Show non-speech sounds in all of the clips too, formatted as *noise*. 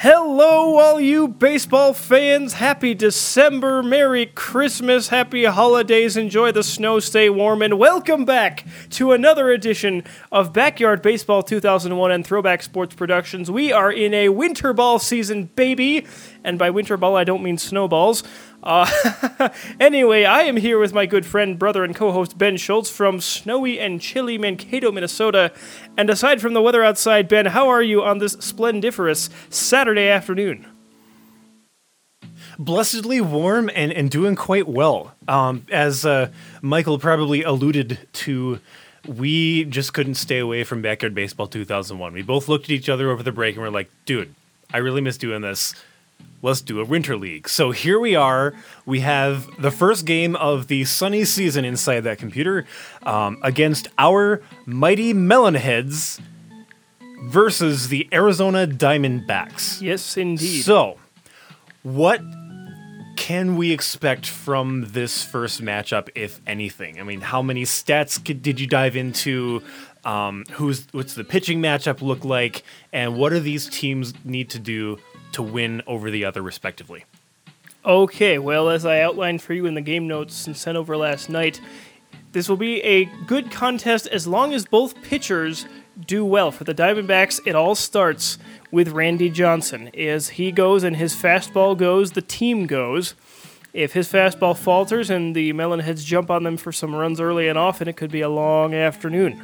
Hello, all you baseball fans. Happy December. Merry Christmas. Happy holidays. Enjoy the snow. Stay warm. And welcome back to another edition of Backyard Baseball 2001 and Throwback Sports Productions. We are in a winter ball season, baby. And by winter ball, I don't mean snowballs. Uh, *laughs* anyway, I am here with my good friend, brother, and co host Ben Schultz from snowy and chilly Mankato, Minnesota. And aside from the weather outside, Ben, how are you on this splendiferous Saturday afternoon? blessedly warm and, and doing quite well. Um, as uh, Michael probably alluded to, we just couldn't stay away from Backyard Baseball 2001. We both looked at each other over the break and we're like, dude, I really miss doing this. Let's do a winter league. So here we are. We have the first game of the sunny season inside that computer um, against our mighty Melonheads versus the Arizona Diamondbacks. Yes, indeed. So, what can we expect from this first matchup, if anything? I mean, how many stats could, did you dive into? Um, who's what's the pitching matchup look like, and what do these teams need to do to win over the other, respectively? Okay, well, as I outlined for you in the game notes and sent over last night, this will be a good contest as long as both pitchers do well. For the Diamondbacks, it all starts with Randy Johnson. As he goes and his fastball goes, the team goes. If his fastball falters and the Melonheads jump on them for some runs early and often, it could be a long afternoon.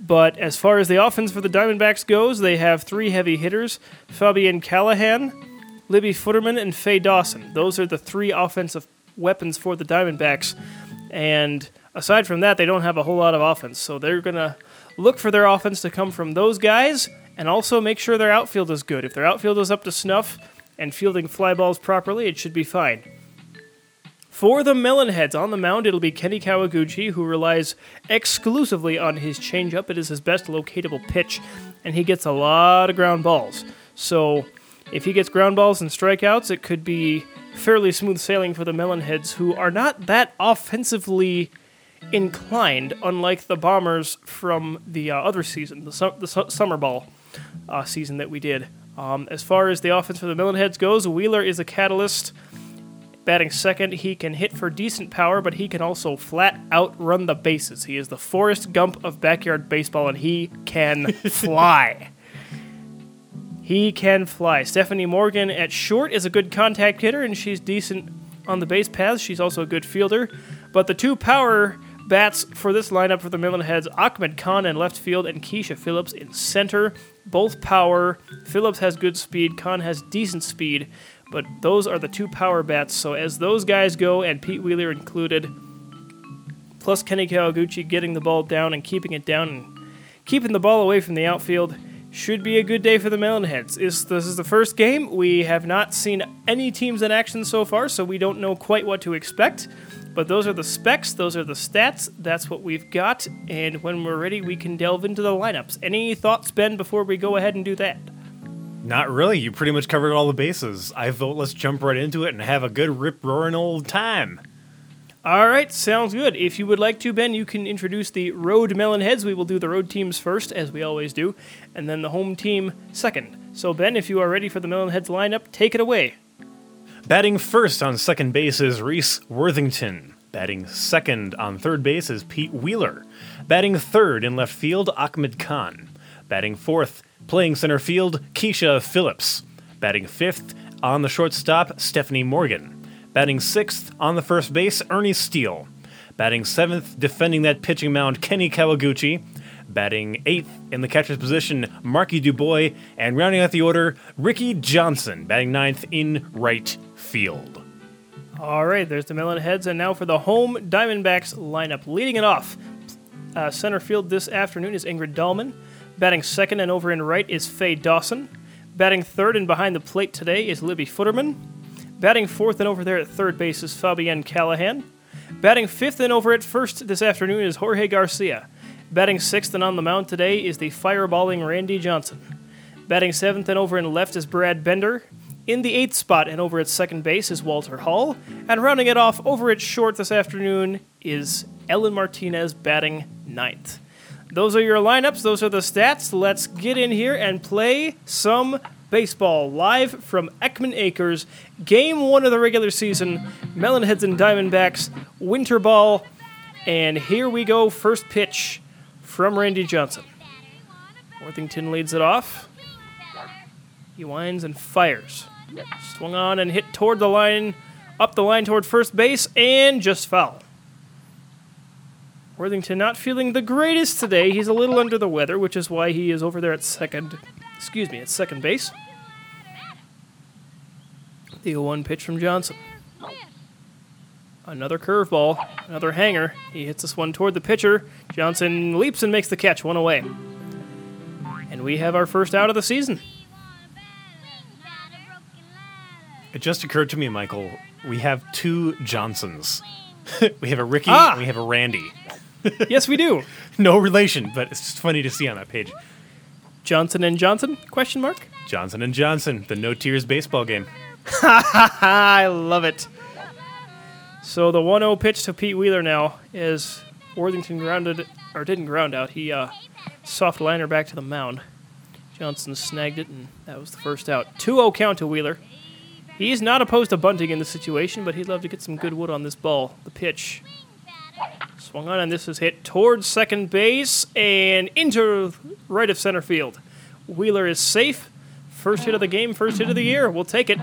But as far as the offense for the Diamondbacks goes, they have three heavy hitters Fabian Callahan, Libby Futterman, and Faye Dawson. Those are the three offensive weapons for the Diamondbacks. And aside from that, they don't have a whole lot of offense. So they're going to look for their offense to come from those guys and also make sure their outfield is good. If their outfield is up to snuff and fielding fly balls properly, it should be fine. For the Melonheads on the mound, it'll be Kenny Kawaguchi, who relies exclusively on his changeup. It is his best locatable pitch, and he gets a lot of ground balls. So, if he gets ground balls and strikeouts, it could be fairly smooth sailing for the Melonheads, who are not that offensively inclined, unlike the Bombers from the uh, other season, the, su- the su- summer ball uh, season that we did. Um, as far as the offense for the Melonheads goes, Wheeler is a catalyst. Batting second, he can hit for decent power, but he can also flat out run the bases. He is the Forrest Gump of backyard baseball, and he can *laughs* fly. He can fly. Stephanie Morgan at short is a good contact hitter, and she's decent on the base paths. She's also a good fielder. But the two power bats for this lineup for the Melonheads Ahmed Khan in left field and Keisha Phillips in center. Both power. Phillips has good speed, Khan has decent speed, but those are the two power bats. So as those guys go, and Pete Wheeler included, plus Kenny Kawaguchi getting the ball down and keeping it down and keeping the ball away from the outfield, should be a good day for the Melonheads. This, this is the first game. We have not seen any teams in action so far, so we don't know quite what to expect. But those are the specs, those are the stats, that's what we've got, and when we're ready, we can delve into the lineups. Any thoughts, Ben, before we go ahead and do that? Not really. You pretty much covered all the bases. I vote let's jump right into it and have a good rip roaring old time. All right, sounds good. If you would like to, Ben, you can introduce the road Melonheads. We will do the road teams first, as we always do, and then the home team second. So, Ben, if you are ready for the Melonheads lineup, take it away. Batting first on second base is Reese Worthington. Batting second on third base is Pete Wheeler. Batting third in left field, Ahmed Khan. Batting fourth, playing center field, Keisha Phillips. Batting fifth on the shortstop, Stephanie Morgan. Batting sixth on the first base, Ernie Steele. Batting seventh, defending that pitching mound, Kenny Kawaguchi. Batting eighth in the catcher's position, Marky Dubois. And rounding out the order, Ricky Johnson. Batting ninth in right field. All right, there's the Melonheads, and now for the home Diamondbacks lineup. Leading it off, uh, center field this afternoon is Ingrid Dahlman. Batting second and over in right is Faye Dawson. Batting third and behind the plate today is Libby Futterman. Batting fourth and over there at third base is Fabian Callahan. Batting fifth and over at first this afternoon is Jorge Garcia. Batting sixth and on the mound today is the fireballing Randy Johnson. Batting seventh and over in left is Brad Bender. In the eighth spot and over at second base is Walter Hall. And rounding it off over at short this afternoon is Ellen Martinez batting ninth. Those are your lineups, those are the stats. Let's get in here and play some Baseball, live from Ekman Acres, game one of the regular season, Melonheads and Diamondbacks, Winter Ball, and here we go, first pitch from Randy Johnson. Worthington leads it off. He winds and fires. Swung on and hit toward the line, up the line toward first base, and just foul. Worthington not feeling the greatest today. He's a little under the weather, which is why he is over there at second. Excuse me, at second base. The 0-1 pitch from Johnson. Another curveball, another hanger. He hits this one toward the pitcher. Johnson leaps and makes the catch, one away. And we have our first out of the season. It just occurred to me, Michael, we have two Johnsons. *laughs* we have a Ricky Ah! and we have a Randy. *laughs* yes, we do. No relation, but it's just funny to see on that page. Johnson and Johnson? Question mark. Johnson and Johnson, the no tears baseball game. *laughs* I love it. So the 1-0 pitch to Pete Wheeler now is Worthington grounded or didn't ground out. He uh, soft liner back to the mound. Johnson snagged it, and that was the first out. 2-0 count to Wheeler. He's not opposed to bunting in this situation, but he'd love to get some good wood on this ball. The pitch swung on, and this is hit towards second base and into right of center field. Wheeler is safe. First hit of the game, first hit of the year. We'll take it.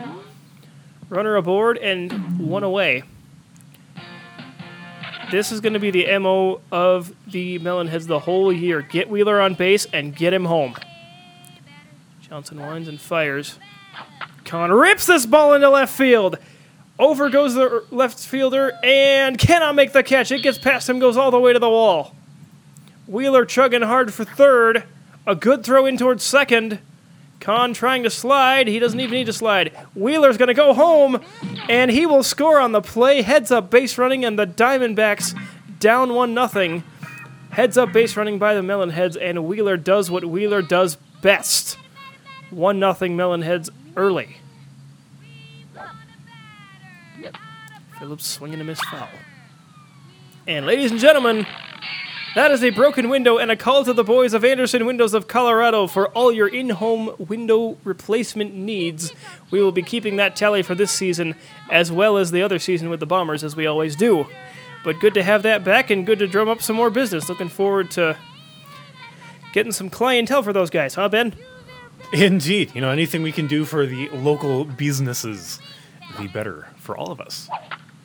Runner aboard and one away. This is going to be the MO of the Melonheads the whole year. Get Wheeler on base and get him home. Johnson winds and fires. Khan rips this ball into left field. Over goes the left fielder and cannot make the catch. It gets past him, goes all the way to the wall. Wheeler chugging hard for third. A good throw in towards second. Khan trying to slide. He doesn't even need to slide. Wheeler's going to go home, and he will score on the play. Heads up base running, and the Diamondbacks down 1 nothing. Heads up base running by the Melonheads, and Wheeler does what Wheeler does best 1 nothing Melonheads early. Phillips swinging a miss foul. And ladies and gentlemen, that is a broken window and a call to the boys of Anderson Windows of Colorado for all your in home window replacement needs. We will be keeping that tally for this season as well as the other season with the Bombers, as we always do. But good to have that back and good to drum up some more business. Looking forward to getting some clientele for those guys, huh, Ben? Indeed. You know, anything we can do for the local businesses be better for all of us.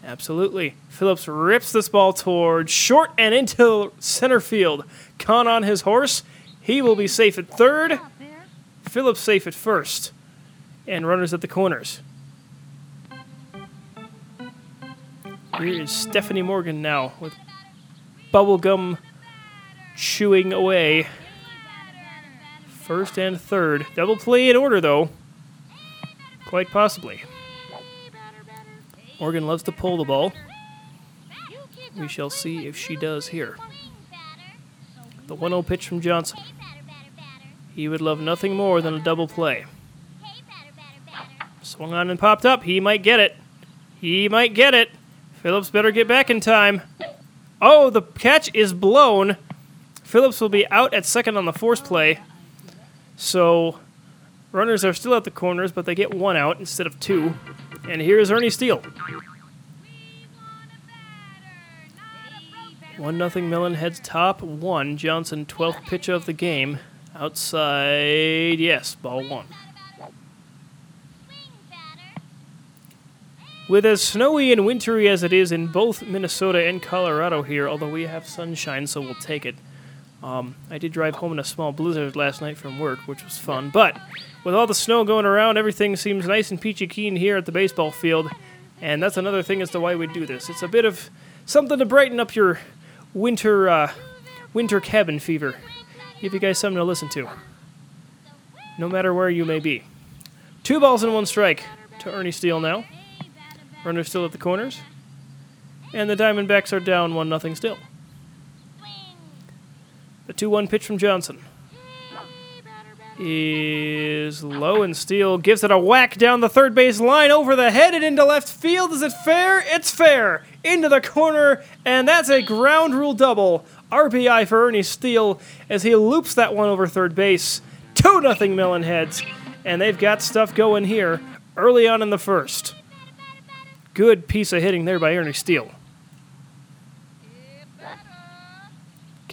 Absolutely. Phillips rips this ball toward short and into center field. Khan on his horse. He will be safe at third. Phillips safe at first. And runners at the corners. Here is Stephanie Morgan now with bubblegum chewing away. First and third. Double play in order, though. Quite possibly. Morgan loves to pull the ball. We shall see if she does here. The 1 0 pitch from Johnson. He would love nothing more than a double play. Swung on and popped up. He might get it. He might get it. Phillips better get back in time. Oh, the catch is blown. Phillips will be out at second on the force play. So runners are still at the corners, but they get one out instead of two. And here's Ernie Steele. One nothing Melonheads top one. Johnson twelfth pitch of the game. Outside, yes, ball one. With as snowy and wintry as it is in both Minnesota and Colorado here, although we have sunshine, so we'll take it. Um, I did drive home in a small blizzard last night from work, which was fun. But with all the snow going around, everything seems nice and peachy keen here at the baseball field. And that's another thing as to why we do this. It's a bit of something to brighten up your winter uh, winter cabin fever. Give you guys something to listen to, no matter where you may be. Two balls and one strike to Ernie Steele now. Runner still at the corners, and the Diamondbacks are down one nothing still. The 2 1 pitch from Johnson is low, and Steele gives it a whack down the third base line over the head and into left field. Is it fair? It's fair. Into the corner, and that's a ground rule double. RBI for Ernie Steele as he loops that one over third base. 2 0 Melonheads. and they've got stuff going here early on in the first. Good piece of hitting there by Ernie Steele.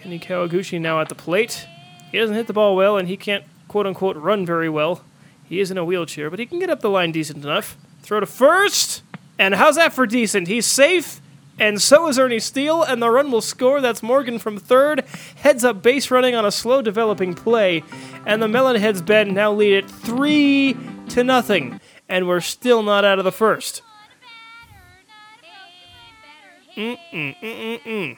Kenny Kawaguchi now at the plate. He doesn't hit the ball well, and he can't quote unquote run very well. He is in a wheelchair, but he can get up the line decent enough. Throw to first, and how's that for decent? He's safe, and so is Ernie Steele, and the run will score. That's Morgan from third. Heads up base running on a slow developing play, and the Melonheads Ben now lead it three to nothing, and we're still not out of the first. Mm-mm-mm-mm-mm.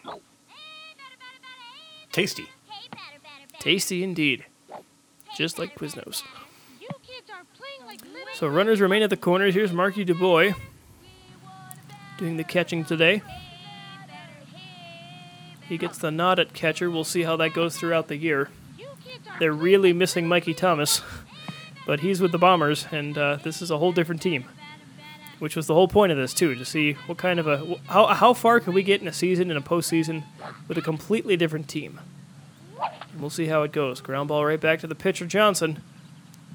Tasty. Tasty indeed. Just like Quiznos. So runners remain at the corners. Here's Marky DuBois doing the catching today. He gets the nod at catcher. We'll see how that goes throughout the year. They're really missing Mikey Thomas, but he's with the Bombers, and uh, this is a whole different team. Which was the whole point of this too, to see what kind of a how how far can we get in a season in a postseason with a completely different team. We'll see how it goes. Ground ball right back to the pitcher Johnson.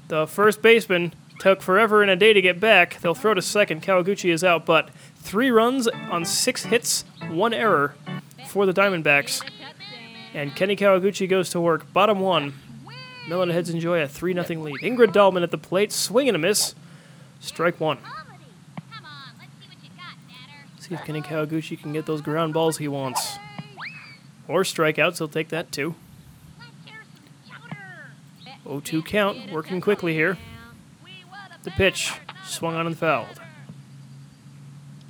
The first baseman took forever and a day to get back. They'll throw to second. Kawaguchi is out, but three runs on six hits, one error for the Diamondbacks. And Kenny Kawaguchi goes to work. Bottom one. Melonheads enjoy a 3 0 lead. Ingrid Dahlman at the plate, swing and a miss. Strike one. See if Kenny Kawaguchi can get those ground balls he wants. Or strikeouts, he'll take that too. 0 2 count, working quickly here. The pitch, swung on and fouled.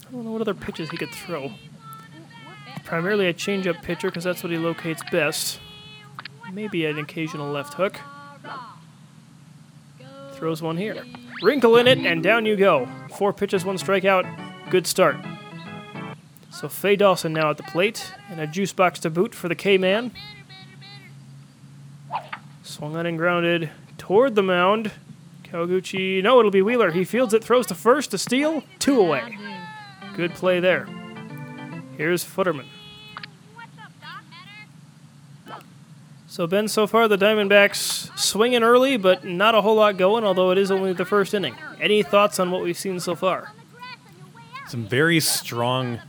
I don't know what other pitches he could throw. Primarily a changeup pitcher because that's what he locates best. Maybe an occasional left hook. Throws one here. Wrinkle in it, and down you go. Four pitches, one strikeout. Good start. So Faye Dawson now at the plate, and a juice box to boot for the K Man. Swung on and grounded toward the mound. Kawaguchi, no, it'll be Wheeler. He fields it, throws to first to Steele, two away. Good play there. Here's Futterman. So, Ben, so far the Diamondbacks swinging early, but not a whole lot going, although it is only the first inning. Any thoughts on what we've seen so far? Some very strong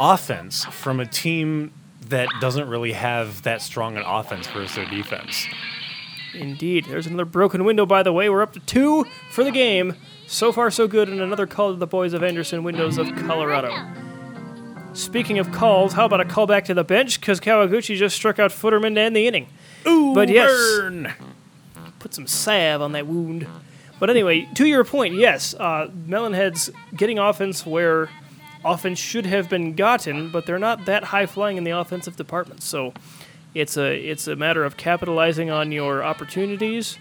offense from a team that doesn't really have that strong an offense versus their defense. Indeed. There's another broken window, by the way. We're up to two for the game. So far, so good, and another call to the boys of Anderson Windows of Colorado. Speaking of calls, how about a call back to the bench? Because Kawaguchi just struck out Futterman to end the inning. Ooh, But yes. burn! Put some salve on that wound. But anyway, to your point, yes, uh, Melonhead's getting offense where offense should have been gotten, but they're not that high flying in the offensive department. So it's a it's a matter of capitalizing on your opportunities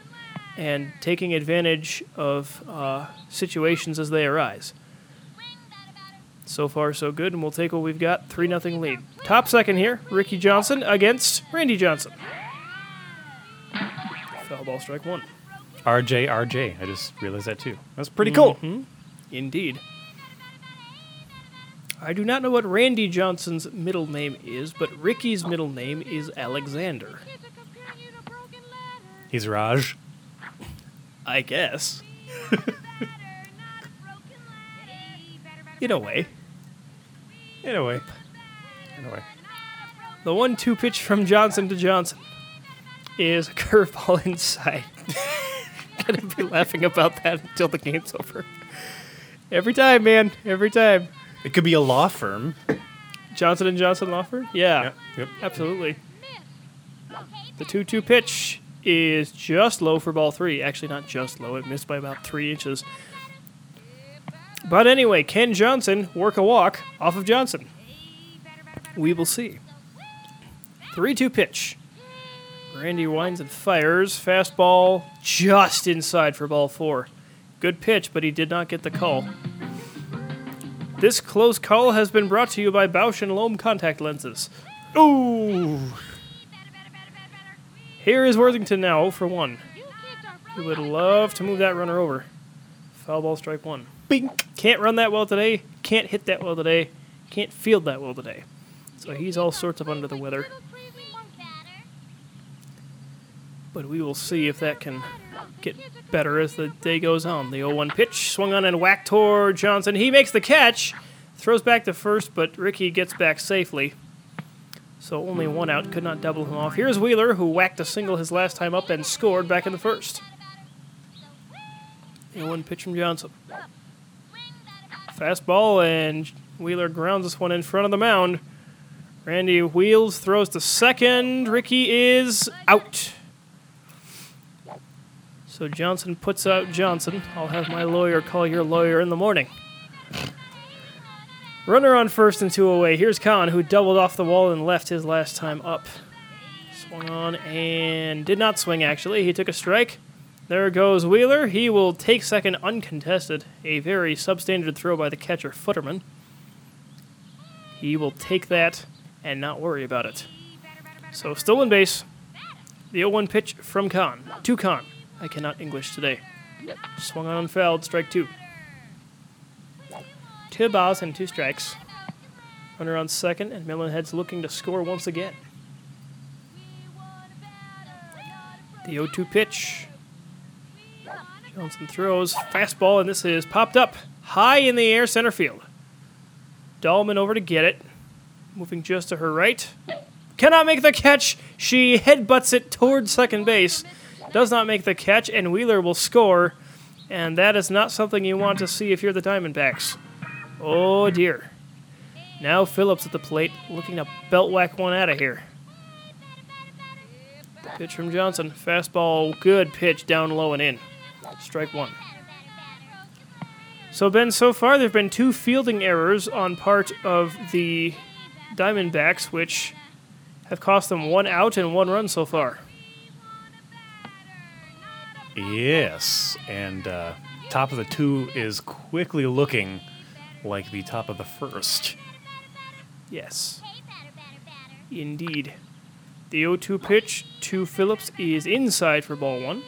and taking advantage of uh, situations as they arise. So far, so good, and we'll take what we've got. 3 0 lead. Top second here, Ricky Johnson against Randy Johnson. Foul ball strike one. RJ, RJ. I just realized that too. That's pretty cool. Indeed. I do not know what Randy Johnson's middle name is, but Ricky's middle name is Alexander. He's Raj. I guess. *laughs* In a way. In a way. In a way. The one two pitch from Johnson to Johnson is a curveball *laughs* inside. *laughs* Gonna be laughing about that until the game's over. Every time, man. Every time. It could be a law firm. Johnson and Johnson law firm? Yeah. Yep. Yep. Absolutely. The 2 2 pitch is just low for ball three. Actually, not just low, it missed by about three inches. But anyway, Ken Johnson work a walk off of Johnson. We will see. 3 2 pitch. Randy winds and fires. Fastball just inside for ball four. Good pitch, but he did not get the call. This close call has been brought to you by Bausch and Lomb contact lenses. Ooh. Here is Worthington now 0 for 1. He would love to move that runner over. Foul ball strike one. Bink. Can't run that well today. Can't hit that well today. Can't field that well today. So he's all sorts of under the weather. But we will see if that can get better as the day goes on. The 0 1 pitch swung on and whacked toward Johnson. He makes the catch, throws back to first, but Ricky gets back safely. So only one out, could not double him off. Here's Wheeler, who whacked a single his last time up and scored back in the first. The 0 1 pitch from Johnson. Fastball, and Wheeler grounds this one in front of the mound. Randy wheels, throws to second. Ricky is out. So Johnson puts out Johnson. I'll have my lawyer call your lawyer in the morning. Runner on first and two away. Here's Khan, who doubled off the wall and left his last time up. Swung on and did not swing, actually. He took a strike. There goes Wheeler. He will take second uncontested. A very substandard throw by the catcher, Futterman. He will take that and not worry about it. So stolen base. The 0-1 pitch from Khan. To Khan. I cannot English today. Swung on and fouled. Strike two. Two balls and two strikes. Runner on second, and Melonhead's looking to score once again. The 0 2 pitch. Johnson throws. Fastball, and this is popped up high in the air center field. Dahlman over to get it. Moving just to her right. Cannot make the catch. She headbutts it towards second base. Does not make the catch, and Wheeler will score. And that is not something you want to see if you're the Diamondbacks. Oh dear. Now Phillips at the plate, looking to belt whack one out of here. Pitch from Johnson. Fastball, good pitch, down low and in. Strike one. So, Ben, so far there have been two fielding errors on part of the Diamondbacks, which have cost them one out and one run so far. Yes, and uh, top of the two is quickly looking like the top of the first. Yes. Indeed. The 0 2 pitch to Phillips is inside for ball one.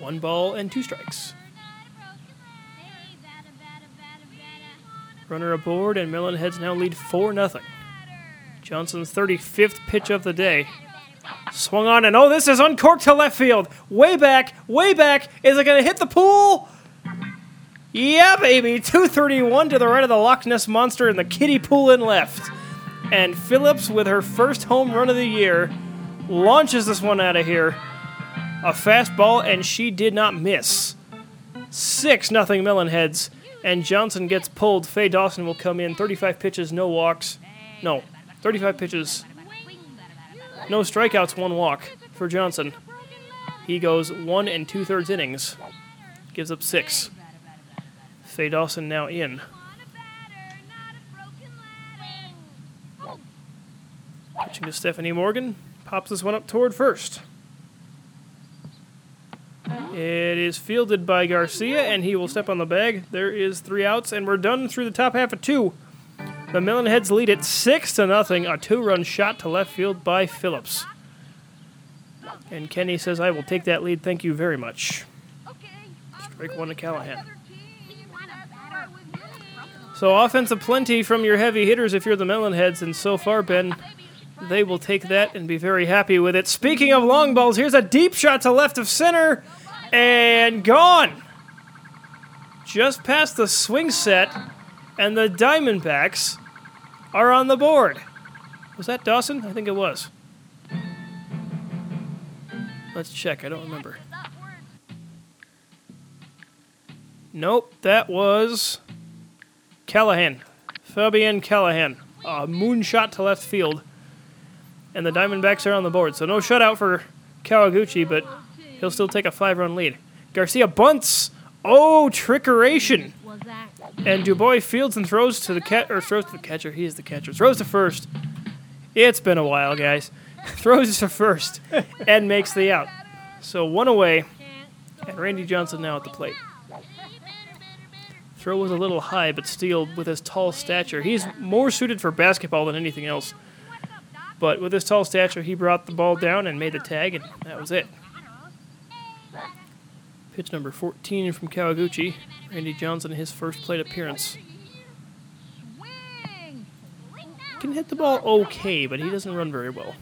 One ball and two strikes. Runner aboard, and Melonheads now lead 4 0. Johnson's 35th pitch of the day. Swung on, and oh, this is uncorked to left field. Way back, way back. Is it going to hit the pool? Yeah, baby. 231 to the right of the Loch Ness Monster in the kiddie pool in left. And Phillips, with her first home run of the year, launches this one out of here. A fastball, and she did not miss. 6 nothing Melonheads. And Johnson gets pulled. Faye Dawson will come in. 35 pitches, no walks. No, 35 pitches, no strikeouts, one walk for Johnson. He goes one and two thirds innings, gives up six. Faye Dawson now in. Pitching to Stephanie Morgan, pops this one up toward first. It is fielded by Garcia, and he will step on the bag. There is three outs, and we're done through the top half of two. The Melonheads lead it six to nothing. A two-run shot to left field by Phillips. And Kenny says, "I will take that lead. Thank you very much." Strike one to Callahan. So offensive plenty from your heavy hitters if you're the Melonheads, and so far, Ben, they will take that and be very happy with it. Speaking of long balls, here's a deep shot to left of center, and gone. Just past the swing set, and the Diamondbacks are on the board. Was that Dawson? I think it was. Let's check. I don't remember. Nope, that was Callahan. Fabian Callahan. A moonshot to left field. And the Diamondbacks are on the board. So no shutout for Kawaguchi, but he'll still take a five run lead. Garcia bunts. Oh, trickeration. And Dubois fields and throws to the or throws to the catcher. He is the catcher. Throws to first. It's been a while, guys. *laughs* throws to first and makes the out. So one away, and Randy Johnson now at the plate. Throw was a little high, but Steele, with his tall stature, he's more suited for basketball than anything else. But with his tall stature, he brought the ball down and made the tag, and that was it. Pitch number 14 from Kawaguchi. Randy Johnson, his first plate appearance. Can hit the ball okay, but he doesn't run very well.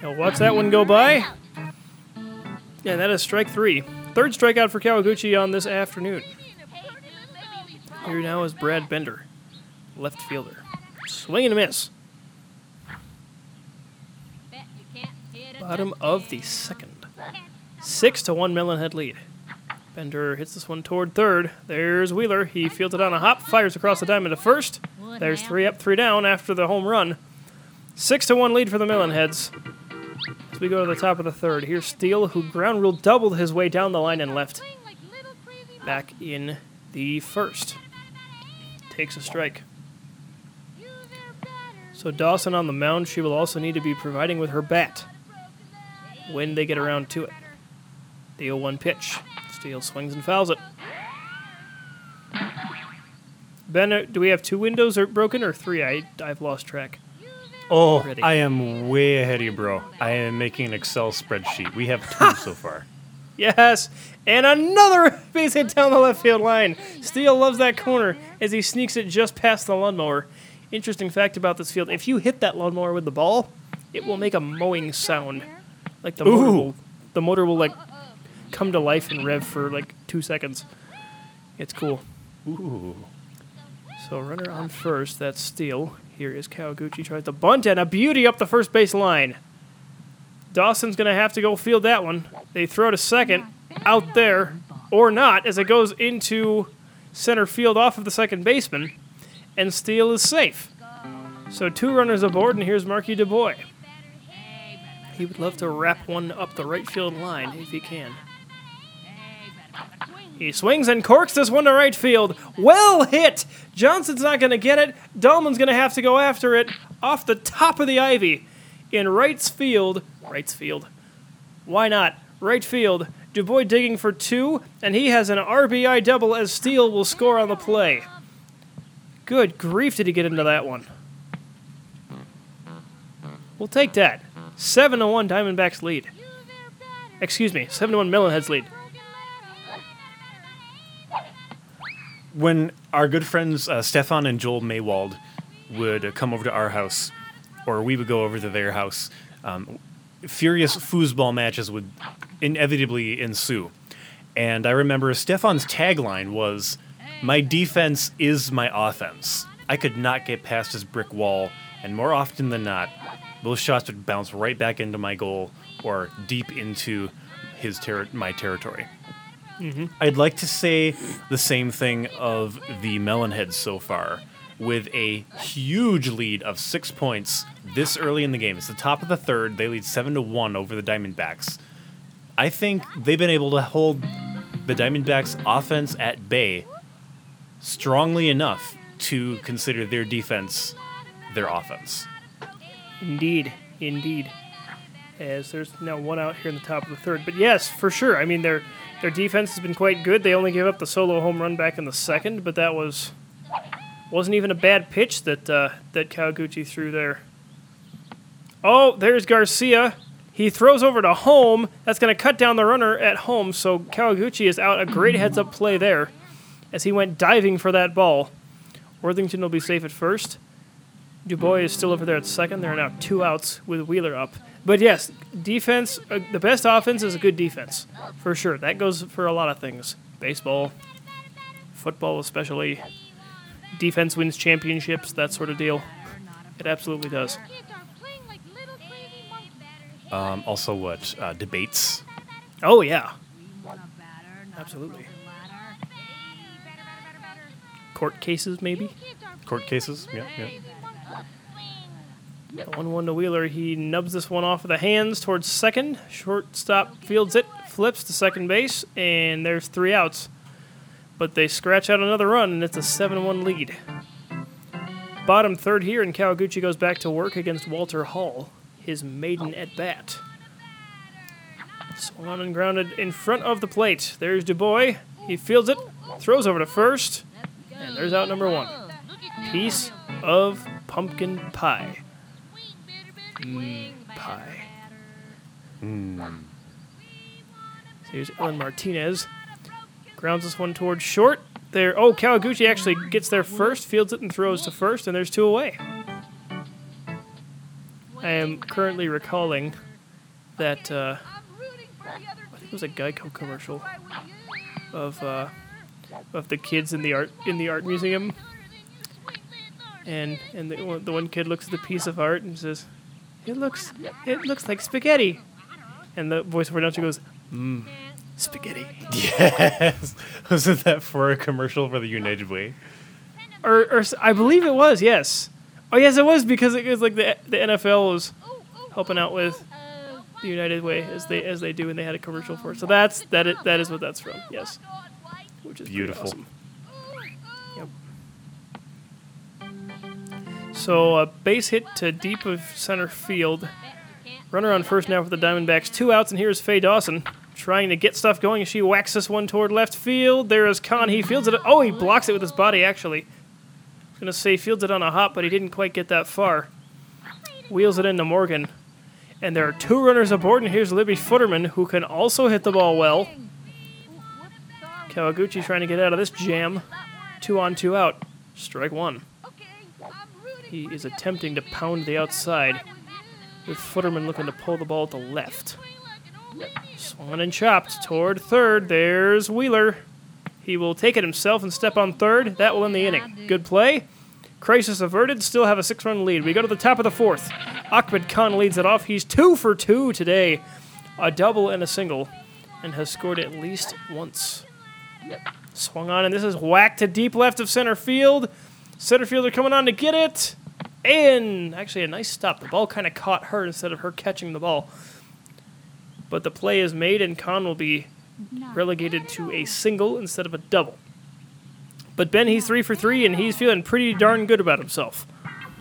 He'll watch that one go by. And that is strike three. Third strikeout for Kawaguchi on this afternoon. Here now is Brad Bender, left fielder. Swing and a miss. Bottom of the second. Six to one Melonhead lead. Bender hits this one toward third. There's Wheeler. He fields it on a hop, fires across the diamond to first. There's three up, three down after the home run. Six to one lead for the Melonheads. As we go to the top of the third, here's Steele, who ground rule doubled his way down the line and left. Back in the first. Takes a strike. So Dawson on the mound, she will also need to be providing with her bat when they get around to it. The 0 1 pitch. Steele swings and fouls it. Ben, uh, do we have two windows are broken or three? I, I've lost track. Oh. I am way ahead of you, bro. I am making an Excel spreadsheet. We have two so far. Yes, and another *laughs* base hit down the left field line. Steele loves that corner as he sneaks it just past the lawnmower. Interesting fact about this field: if you hit that lawnmower with the ball, it will make a mowing sound, like the motor will, the motor will like come to life and rev for like two seconds. It's cool. Ooh. So runner on first, that's Steele. Here is Kawaguchi tries to bunt and a beauty up the first base line. Dawson's gonna have to go field that one. They throw to second, out there, or not, as it goes into center field off of the second baseman, and Steele is safe. So two runners aboard, and here's Marky DuBois. He would love to wrap one up the right field line if he can. He swings and corks this one to right field. Well hit! Johnson's not going to get it. Dahlman's going to have to go after it off the top of the ivy. In right's field. Right's field. Why not? Right field. DuBois digging for two, and he has an RBI double as Steele will score on the play. Good grief, did he get into that one? We'll take that. 7 to 1 Diamondbacks lead. Excuse me, 7 to 1 Melonheads lead. When our good friends uh, Stefan and Joel Maywald would uh, come over to our house, or we would go over to their house, um, furious foosball matches would inevitably ensue. And I remember Stefan's tagline was, My defense is my offense. I could not get past his brick wall, and more often than not, those shots would bounce right back into my goal or deep into his ter- my territory. Mm-hmm. I'd like to say the same thing of the Melonheads so far, with a huge lead of six points this early in the game. It's the top of the third. They lead seven to one over the Diamondbacks. I think they've been able to hold the Diamondbacks' offense at bay strongly enough to consider their defense their offense. Indeed, indeed. As there's now one out here in the top of the third. But yes, for sure. I mean, their their defense has been quite good. They only gave up the solo home run back in the second, but that was wasn't even a bad pitch that uh, that Kawaguchi threw there. Oh, there's Garcia. He throws over to home. That's going to cut down the runner at home. So Kawaguchi is out. A great heads up play there as he went diving for that ball. Worthington will be safe at first. Dubois is still over there at second. There are now two outs with Wheeler up. But yes, defense, uh, the best offense is a good defense, for sure. That goes for a lot of things. Baseball, football, especially. Defense wins championships, that sort of deal. It absolutely does. Um, also, what uh, debates? Oh, yeah. Absolutely. Court cases, maybe? Court cases? Yeah, yeah. 1 1 to Wheeler. He nubs this one off of the hands towards second. Shortstop fields it, flips to second base, and there's three outs. But they scratch out another run, and it's a 7 1 lead. Bottom third here, and Kawaguchi goes back to work against Walter Hall, his maiden at bat. Swung on and grounded in front of the plate. There's Dubois. He fields it, throws over to first, and there's out number one. Piece of pumpkin pie. Pie. So here's Ellen Martinez. Grounds this one towards short. There. Oh, Kawaguchi actually gets there first, fields it, and throws to first, and there's two away. I am currently recalling that uh, I think it was a Geico commercial of uh, of the kids in the art in the art museum, and and the the one kid looks at the piece of art and says, "It looks it looks like spaghetti," and the voiceover announcer goes, "Mmm, spaghetti." *laughs* Yes. Wasn't that for a commercial for the United Way? Or, or s- I believe it was. Yes. Oh yes, it was because it was like the the NFL was helping out with the United Way as they as they do, and they had a commercial for it. So that's that it, that is what that's from. Yes, which is pretty Beautiful. awesome. So a base hit to deep of center field. Runner on first now for the Diamondbacks. Two outs, and here's Faye Dawson trying to get stuff going. She whacks this one toward left field. There is Khan. He fields it. Oh, he blocks it with his body. Actually, I was gonna say fields it on a hop, but he didn't quite get that far. Wheels it into Morgan. And there are two runners aboard, and here's Libby Futterman, who can also hit the ball well. Kawaguchi trying to get out of this jam. Two on, two out. Strike one. He is attempting to pound the outside, with Futterman looking to pull the ball to left. Swung and chopped toward third. There's Wheeler. He will take it himself and step on third. That will end the inning. Good play. Crisis averted. Still have a six run lead. We go to the top of the fourth. Ahmed Khan leads it off. He's two for two today. A double and a single. And has scored at least once. Swung on, and this is whacked to deep left of center field. Center fielder coming on to get it. And actually, a nice stop. The ball kind of caught her instead of her catching the ball. But the play is made, and Khan will be relegated to a single instead of a double. But Ben, he's three for three, and he's feeling pretty darn good about himself.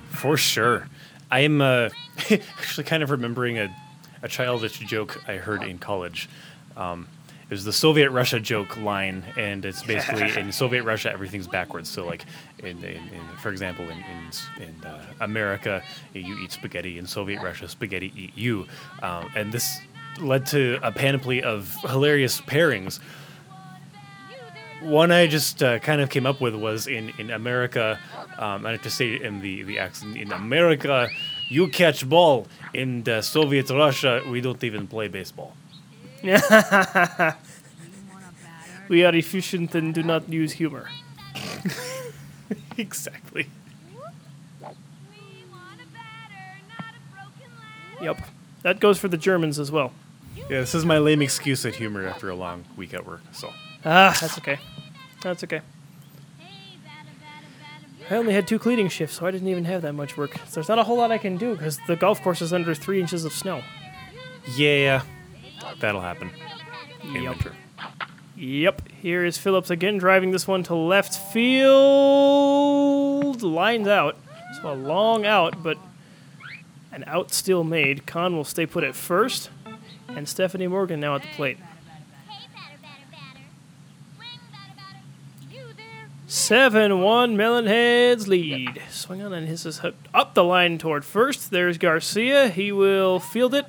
For sure. I am uh, *laughs* actually kind of remembering a, a childish joke I heard in college. Um, was the Soviet Russia joke line, and it's basically *laughs* in Soviet Russia everything's backwards. So, like, in, in, in for example, in in, in uh, America, you eat spaghetti. In Soviet Russia, spaghetti eat you. Um, and this led to a panoply of hilarious pairings. One I just uh, kind of came up with was in in America. Um, I have to say in the the accent. In America, you catch ball. In the Soviet Russia, we don't even play baseball. *laughs* We are efficient and do not use humor. *laughs* exactly. Yep. That goes for the Germans as well. Yeah, this is my lame excuse at humor after a long week at work. So Ah, that's okay. That's okay. I only had two cleaning shifts, so I didn't even have that much work. So there's not a whole lot I can do because the golf course is under three inches of snow. yeah, that'll happen in Yep. winter. Yep. Here is Phillips again driving this one to left field. Lines out. So a long out, but an out still made. Khan will stay put at first. And Stephanie Morgan now at the plate. 7 1 Melonheads lead. Swing on and his is up the line toward first. There's Garcia. He will field it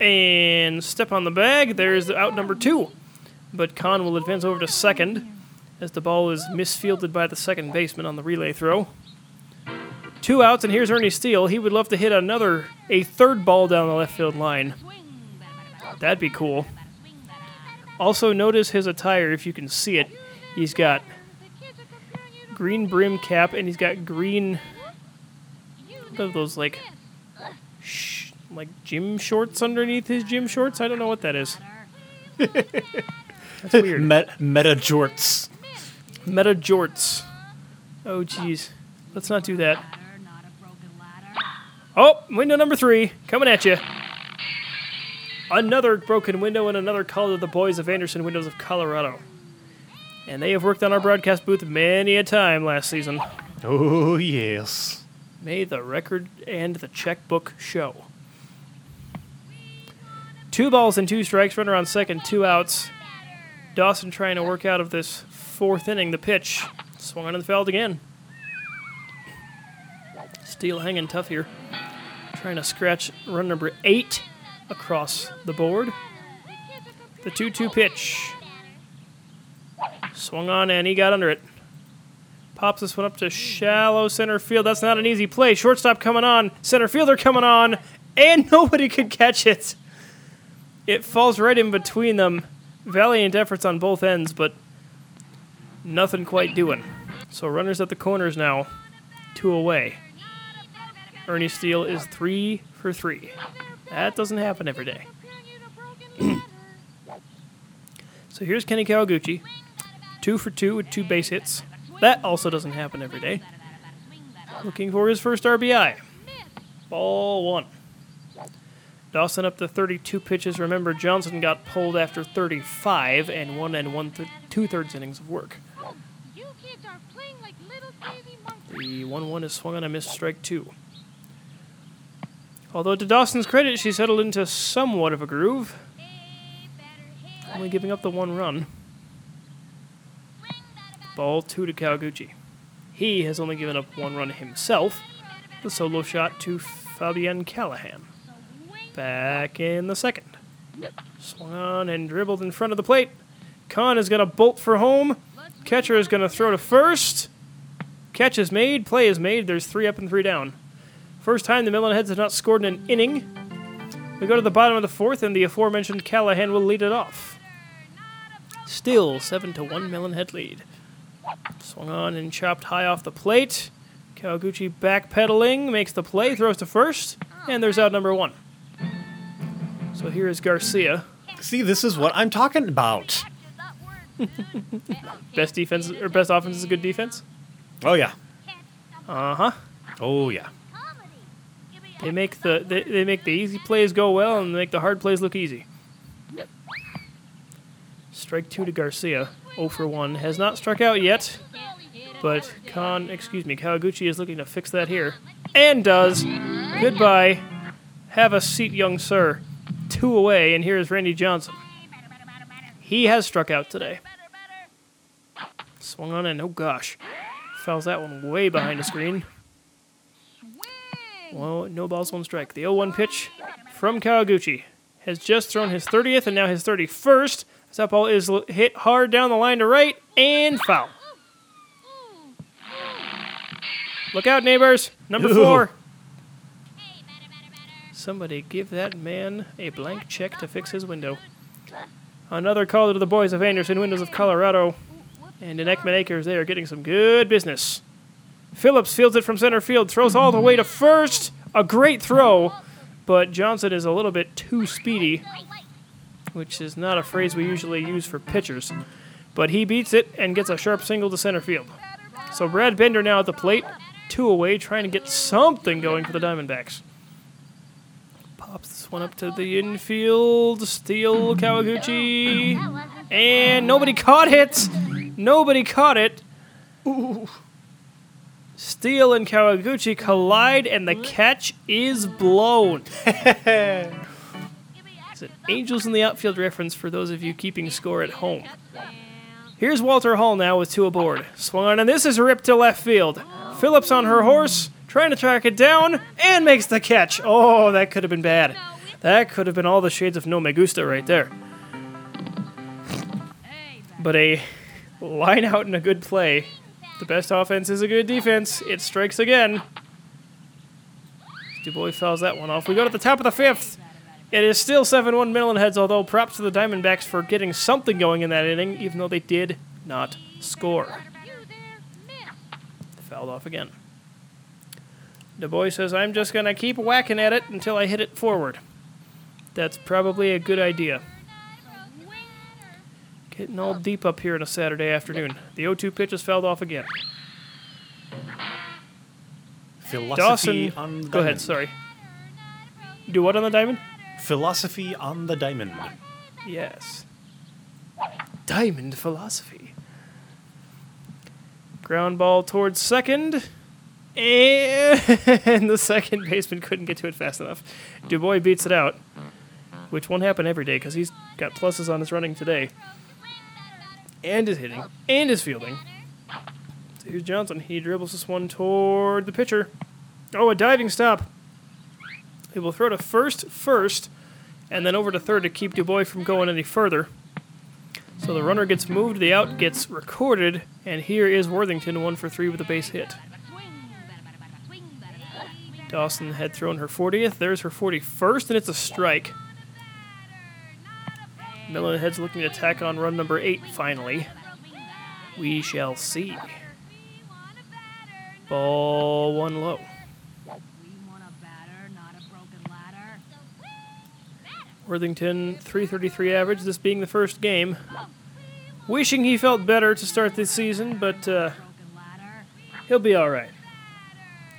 and step on the bag. There's the out number two. But Khan will advance over to second as the ball is misfielded by the second baseman on the relay throw. Two outs, and here's Ernie Steele. He would love to hit another, a third ball down the left field line. That'd be cool. Also, notice his attire if you can see it. He's got green brim cap and he's got green. What are those like? Sh- like gym shorts underneath his gym shorts? I don't know what that is. That's weird. *laughs* Met- meta jorts. Meta jorts. Oh, jeez. Let's not do that. Oh, window number three coming at you. Another broken window and another call to the boys of Anderson Windows of Colorado. And they have worked on our broadcast booth many a time last season. Oh yes. May the record and the checkbook show. Two balls and two strikes, runner on second, two outs. Dawson trying to work out of this fourth inning. The pitch swung on and fouled again. Steele hanging tough here. Trying to scratch run number eight across the board. The 2 2 pitch. Swung on and he got under it. Pops this one up to shallow center field. That's not an easy play. Shortstop coming on, center fielder coming on, and *laughs* nobody could catch it. It falls right in between them. Valiant efforts on both ends, but nothing quite doing. So runners at the corners now, two away. Ernie Steele is three for three. That doesn't happen every day. *clears throat* so here's Kenny Kawaguchi, two for two with two base hits. That also doesn't happen every day. Looking for his first RBI. Ball one. Dawson up to 32 pitches. Remember, Johnson got pulled after 35 and one and one th- two thirds innings of work. Like. The 1 1 is swung on a missed strike two. Although, to Dawson's credit, she settled into somewhat of a groove, only giving up the one run. Ball two to Kawaguchi. He has only given up one run himself. The solo shot to Fabian Callahan. Back in the second. Swung on and dribbled in front of the plate. Khan is going to bolt for home. Catcher is going to throw to first. Catch is made. Play is made. There's three up and three down. First time the Melonheads have not scored in an inning. We go to the bottom of the fourth, and the aforementioned Callahan will lead it off. Still seven to one Melonhead lead. Swung on and chopped high off the plate. Kawaguchi backpedaling, makes the play, throws to first, and there's out number one. So here is Garcia. See, this is what I'm talking about. *laughs* Best defense or best offense is a good defense. Oh yeah. Uh huh. Oh yeah. They make the they, they make the easy plays go well and make the hard plays look easy. Strike two to Garcia. 0 for 1. Has not struck out yet, but Khan, excuse me, Kawaguchi is looking to fix that here. And does. Goodbye. Have a seat, young sir. Two away, and here is Randy Johnson. He has struck out today. Swung on and oh gosh. Fouls that one way behind the screen. Well, no balls, one strike. The 0 1 pitch from Kawaguchi has just thrown his 30th and now his 31st. That ball is hit hard down the line to right and foul. Look out, neighbors. Number Ooh. four. Somebody give that man a blank check to fix his window. Another call to the boys of Anderson Windows of Colorado. And in Ekman Acres, they are getting some good business. Phillips fields it from center field, throws all the way to first. A great throw, but Johnson is a little bit too speedy, which is not a phrase we usually use for pitchers. But he beats it and gets a sharp single to center field. So Brad Bender now at the plate, two away, trying to get something going for the Diamondbacks. Pops this one up to the infield. Steele Kawaguchi. And nobody caught it. Nobody caught it. Ooh. Steele and Kawaguchi collide, and the catch is blown. it's an Angels in the Outfield reference for those of you keeping score at home. Here's Walter Hall now with two aboard. Swung on, and this is ripped to left field. Phillips on her horse, trying to track it down, and makes the catch. Oh, that could have been bad. That could have been all the shades of no me gusta right there. But a line out and a good play. The best offense is a good defense. It strikes again. Dubois fouls that one off. We go to the top of the fifth. It is still 7 1 Melonheads, although props to the Diamondbacks for getting something going in that inning, even though they did not score. Fouled off again. Dubois says, I'm just going to keep whacking at it until I hit it forward. That's probably a good idea. Getting all deep up here on a Saturday afternoon. The 0 2 pitch has fouled off again. Philosophy Dawson, on the go ahead, sorry. Do what on the diamond? Philosophy on the diamond. Yes. Diamond philosophy. Ground ball towards second. And the second baseman couldn't get to it fast enough. Dubois beats it out, which won't happen every day because he's got pluses on his running today. And his hitting. And his fielding. So here's Johnson. He dribbles this one toward the pitcher. Oh, a diving stop. He will throw to first first, and then over to third to keep Dubois from going any further. So the runner gets moved, the out gets recorded, and here is Worthington one for three with a base hit. Dawson had thrown her 40th. There's her 41st, and it's a strike. Melonheads looking to attack on run number eight finally. We shall see. Ball one low. Worthington 333 average, this being the first game. Wishing he felt better to start this season, but uh, he'll be alright.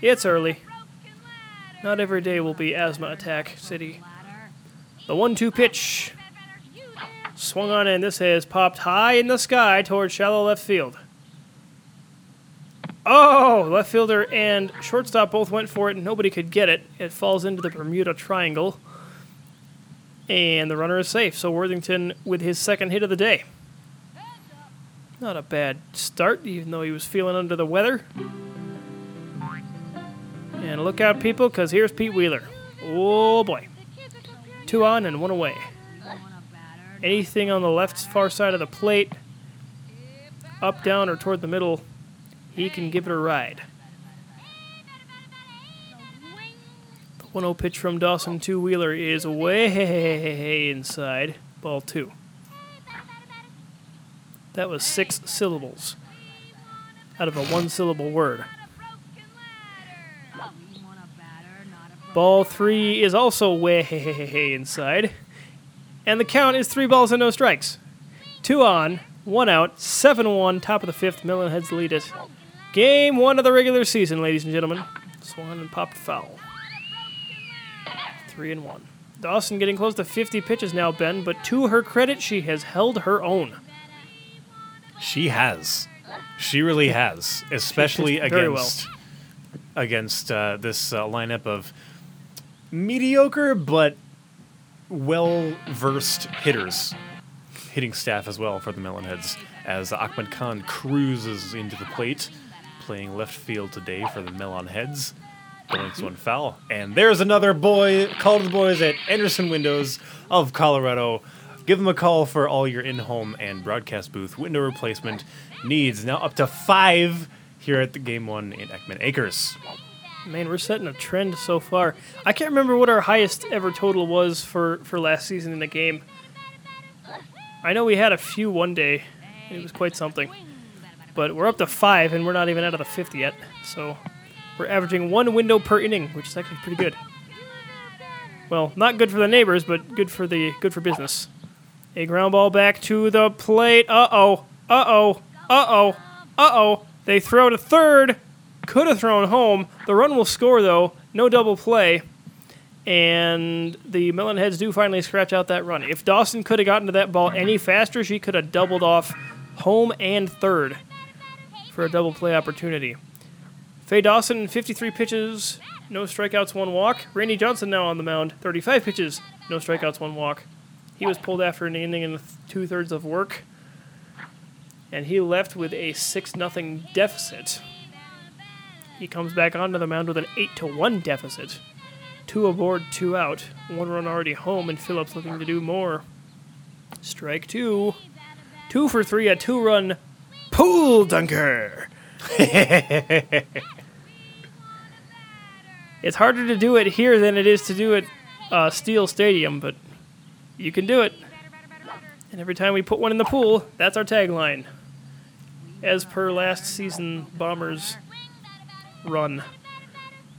It's early. Not every day will be asthma attack city. The one two pitch swung on in. This has popped high in the sky towards shallow left field. Oh, left fielder and shortstop both went for it, and nobody could get it. It falls into the Bermuda Triangle, and the runner is safe. So Worthington with his second hit of the day. Not a bad start, even though he was feeling under the weather. And look out, people, because here's Pete Wheeler. Oh boy. Two on and one away. Anything on the left far side of the plate, up, down, or toward the middle, he can give it a ride. The 1 0 pitch from Dawson to Wheeler is way inside. Ball two. That was six syllables out of a one syllable word. Ball three is also way inside. And the count is three balls and no strikes. Two on, one out, 7 1, top of the fifth. Melonheads lead it. Game one of the regular season, ladies and gentlemen. Swung and popped foul. Three and one. Dawson getting close to 50 pitches now, Ben, but to her credit, she has held her own. She has. She really has, especially against against uh, this uh, lineup of mediocre but well versed hitters, hitting staff as well for the Melonheads. As Ahmed Khan cruises into the plate, playing left field today for the Melonheads. Blinks one foul, and there's another boy. Call to the boys at Anderson Windows of Colorado. Give them a call for all your in-home and broadcast booth window replacement needs. Now up to five here at the Game One in Ekman Acres. Man, we're setting a trend so far. I can't remember what our highest ever total was for, for last season in the game. I know we had a few one day. It was quite something. But we're up to five, and we're not even out of the fifth yet. So we're averaging one window per inning, which is actually pretty good. Well, not good for the neighbors, but good for the good for business. A ground ball back to the plate. Uh oh. Uh oh. Uh oh. Uh oh. They throw to third. Could have thrown home. The run will score though. No double play. And the Melonheads do finally scratch out that run. If Dawson could have gotten to that ball any faster, she could have doubled off home and third for a double play opportunity. Faye Dawson, 53 pitches, no strikeouts, one walk. Randy Johnson now on the mound, 35 pitches, no strikeouts, one walk. He was pulled after an inning and two thirds of work, and he left with a 6 0 deficit. He comes back onto the mound with an 8 to 1 deficit. Two aboard, two out. One run already home, and Phillips looking to do more. Strike two. Two for three, a two run pool dunker. *laughs* it's harder to do it here than it is to do it uh, Steel Stadium, but you can do it. And every time we put one in the pool, that's our tagline. As per last season Bombers run.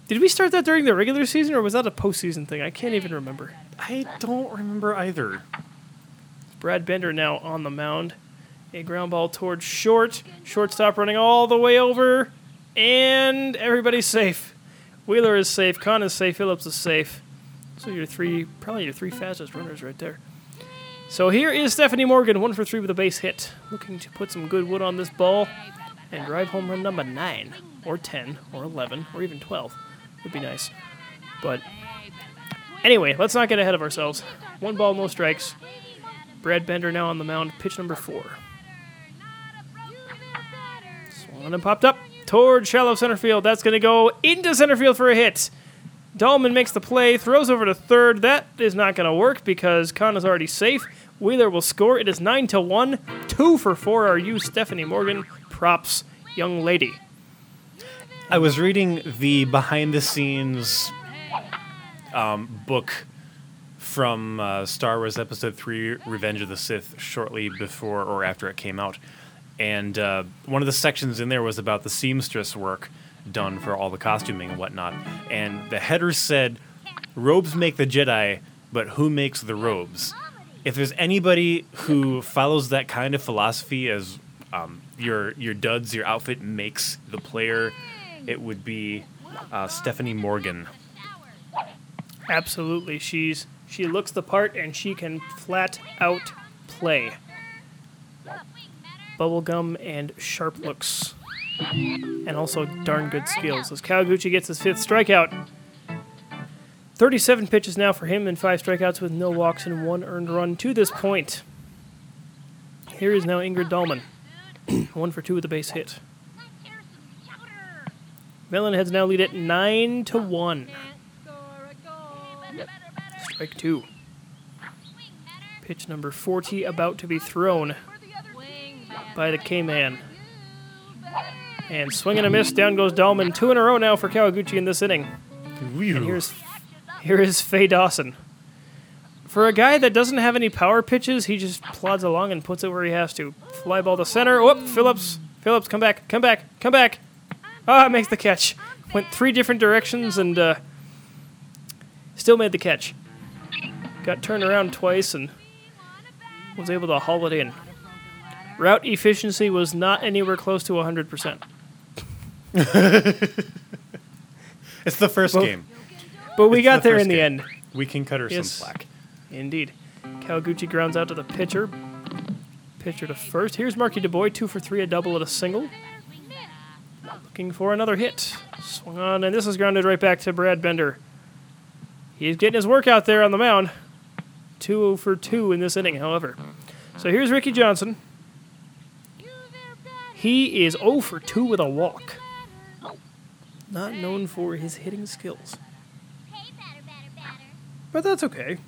Did we start that during the regular season, or was that a postseason thing? I can't even remember. I don't remember either. Brad Bender now on the mound. A ground ball towards short. Shortstop running all the way over. And everybody's safe. Wheeler is safe. Khan is safe. Phillips is safe. So your three, probably your three fastest runners right there. So here is Stephanie Morgan, one for three with a base hit. Looking to put some good wood on this ball and drive home run number nine, or 10, or 11, or even 12. Would be nice. But anyway, let's not get ahead of ourselves. One ball, no strikes. Brad Bender now on the mound, pitch number four. Swung and popped up toward shallow center field. That's going to go into center field for a hit. Dahlman makes the play, throws over to third. That is not going to work because Khan is already safe. Wheeler will score. It is 9 to 1. 2 for 4 are you, Stephanie Morgan. Props, young lady. I was reading the behind the scenes um, book from uh, Star Wars Episode 3 Revenge of the Sith shortly before or after it came out. And uh, one of the sections in there was about the seamstress work done for all the costuming and whatnot. And the header said, Robes make the Jedi, but who makes the robes? If there's anybody who follows that kind of philosophy as um, your your duds, your outfit makes the player, it would be uh, Stephanie Morgan. Absolutely. She's she looks the part and she can flat out play. Bubblegum and sharp looks. And also darn good skills. As Kawaguchi gets his fifth strikeout. 37 pitches now for him and five strikeouts with no walks and one earned run to this point. Here is now Ingrid Dahlman. *clears throat* one for two with a base hit. Melonheads now lead at 9 to 1. Strike two. Pitch number 40 about to be thrown by the K-Man. And swing and a miss. Down goes Dahlman. Two in a row now for Kawaguchi in this inning. And here's here is Faye Dawson. For a guy that doesn't have any power pitches, he just plods along and puts it where he has to. Fly ball to center. Whoop! Phillips. Phillips, come back, come back, come back. Ah, makes the catch. Went three different directions and uh, still made the catch. Got turned around twice and was able to haul it in. Route efficiency was not anywhere close to 100%. *laughs* It's the first Well, game. But we It's got the there in the game. end. We can cut her Yes. some slack. Indeed. Kawaguchi grounds out to the pitcher. Pitcher to first. Here's Marky DeBoy, two for three, a double and a single. Looking for another hit. Swung on, and this is grounded right back to Brad Bender. He's getting his work out there on the mound. Two for two in this inning, however. So here's Ricky Johnson. He is 0 for 2 with a walk. Not known for his hitting skills. But that's okay.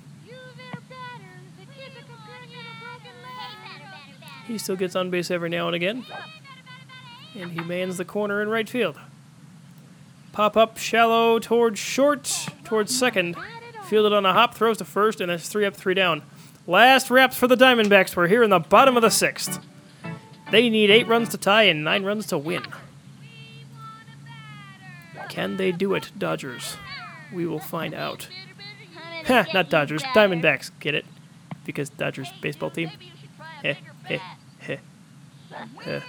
He still gets on base every now and again. And he mans the corner in right field. Pop up shallow towards short, towards second. Fielded on a hop, throws to first, and it's three up, three down. Last wraps for the Diamondbacks. We're here in the bottom of the sixth. They need eight runs to tie and nine runs to win. Can they do it, Dodgers? We will find out. Ha, not Dodgers, Diamondbacks. Get it? Because Dodgers baseball team. Heh, heh, heh, heh.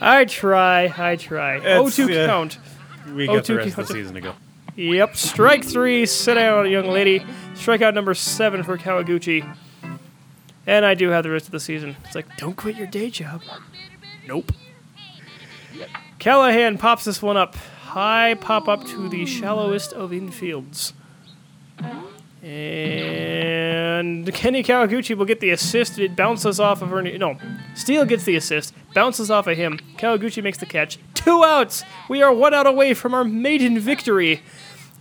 I try, I try. Oh, It's, two uh, count. We Oh, got two the rest of the season to go. Yep, strike three. Sit down, young lady. Strikeout number seven for Kawaguchi. And I do have the rest of the season. It's like, don't quit your day job. Nope. Callahan pops this one up. High pop up to the shallowest of infields. And Kenny Kawaguchi will get the assist. It bounces off of Ernie. No, Steele gets the assist. Bounces off of him. Kawaguchi makes the catch. Two outs. We are one out away from our maiden victory.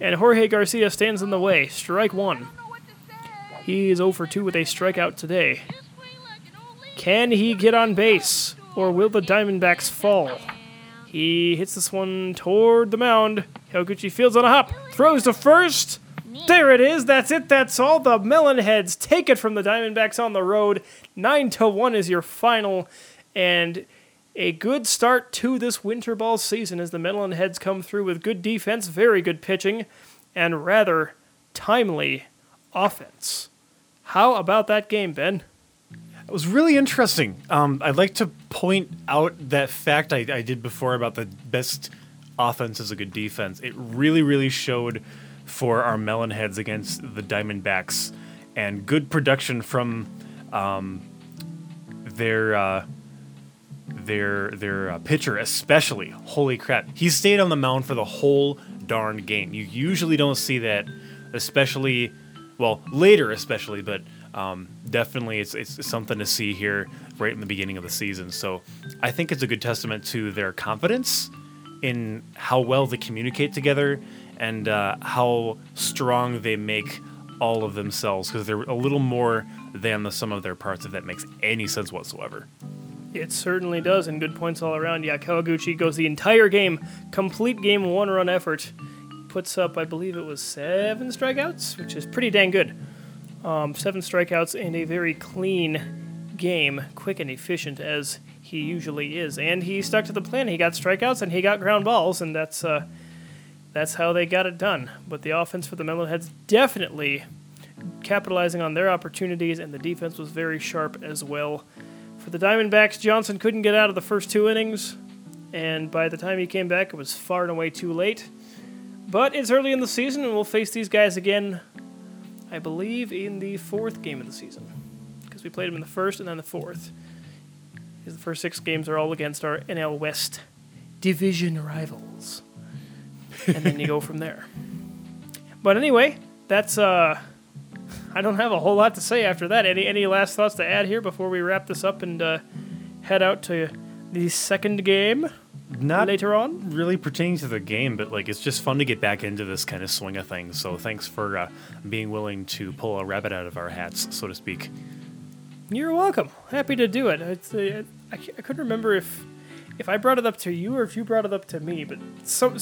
And Jorge Garcia stands in the way. Strike one. He is 0 for 2 with a strikeout today. Can he get on base? Or will the Diamondbacks fall? He hits this one toward the mound. Kawaguchi fields on a hop. Throws to first. There it is. That's it. That's all. The Melonheads take it from the Diamondbacks on the road. Nine to one is your final, and a good start to this winter ball season as the Melonheads come through with good defense, very good pitching, and rather timely offense. How about that game, Ben? It was really interesting. Um, I'd like to point out that fact I, I did before about the best offense is a good defense. It really, really showed for our Melonheads against the Diamondbacks, and good production from um, their uh, their their uh, pitcher, especially. Holy crap, he stayed on the mound for the whole darn game. You usually don't see that, especially well later, especially, but um, definitely it's it's something to see here right in the beginning of the season. So I think it's a good testament to their confidence in how well they communicate together and uh, how strong they make all of themselves because they're a little more than the sum of their parts if that makes any sense whatsoever It certainly does, and good points all around. Yeah, Kawaguchi goes the entire game, complete game, one run effort. Puts up, I believe it was seven strikeouts, which is pretty dang good. Um, seven strikeouts and a very clean game, quick and efficient as he usually is. And he stuck to the plan. He got strikeouts and he got ground balls, and that's uh, that's how they got it done. But the offense for the Melonheads definitely capitalizing on their opportunities, and the defense was very sharp as well. For the Diamondbacks, Johnson couldn't get out of the first two innings, and by the time he came back, it was far and away too late. But it's early in the season, and we'll face these guys again, I believe, in the fourth game of the season. Because we played them in the first and then the fourth. Because the first six games are all against our NL West division rivals. And then you go from there. But anyway, that's uh I don't have a whole lot to say after that. Any any last thoughts to add here before we wrap this up and uh, head out to the second game Not later on? really pertaining to the game, but like it's just fun to get back into this kind of swing of things. So thanks for uh, being willing to pull a rabbit out of our hats, so to speak. You're welcome. Happy to do it. It's, uh, I, I couldn't remember if if I brought it up to you or if you brought it up to me, but some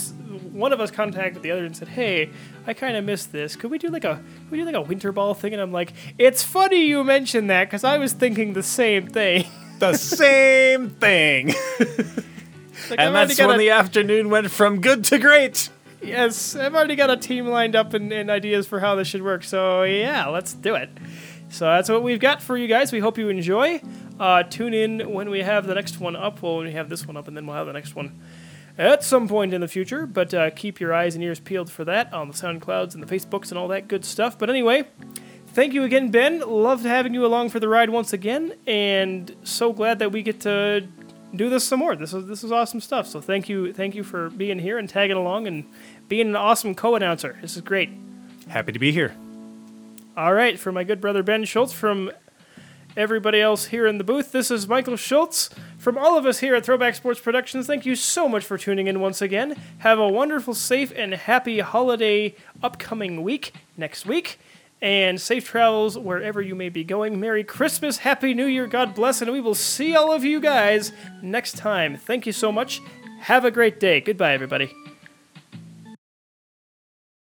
one of us contacted the other and said, "Hey, I kind of missed this. Could we do like a could we do like a winter ball thing?" And I'm like, "It's funny you mentioned that because I was thinking the same thing." *laughs* The same thing. *laughs* Like, and that's when a- the afternoon went from good to great. Yes, I've already got a team lined up and, and ideas for how this should work. So yeah, let's do it. So that's what we've got for you guys. We hope you enjoy. Uh, tune in when we have the next one up. Well, when we have this one up, and then we'll have the next one at some point in the future. But uh, keep your eyes and ears peeled for that on the SoundClouds and the Facebooks and all that good stuff. But anyway, thank you again, Ben. Loved having you along for the ride once again, and so glad that we get to do this some more. This is this is awesome stuff. So thank you, thank you for being here and tagging along and being an awesome co-announcer. This is great. Happy to be here. All right, for my good brother Ben Schultz, from everybody else here in the booth, this is Michael Schultz. From all of us here at Throwback Sports Productions, thank you so much for tuning in once again. Have a wonderful, safe, and happy holiday upcoming week next week. And safe travels wherever you may be going. Merry Christmas, Happy New Year, God bless, and we will see all of you guys next time. Thank you so much. Have a great day. Goodbye, everybody.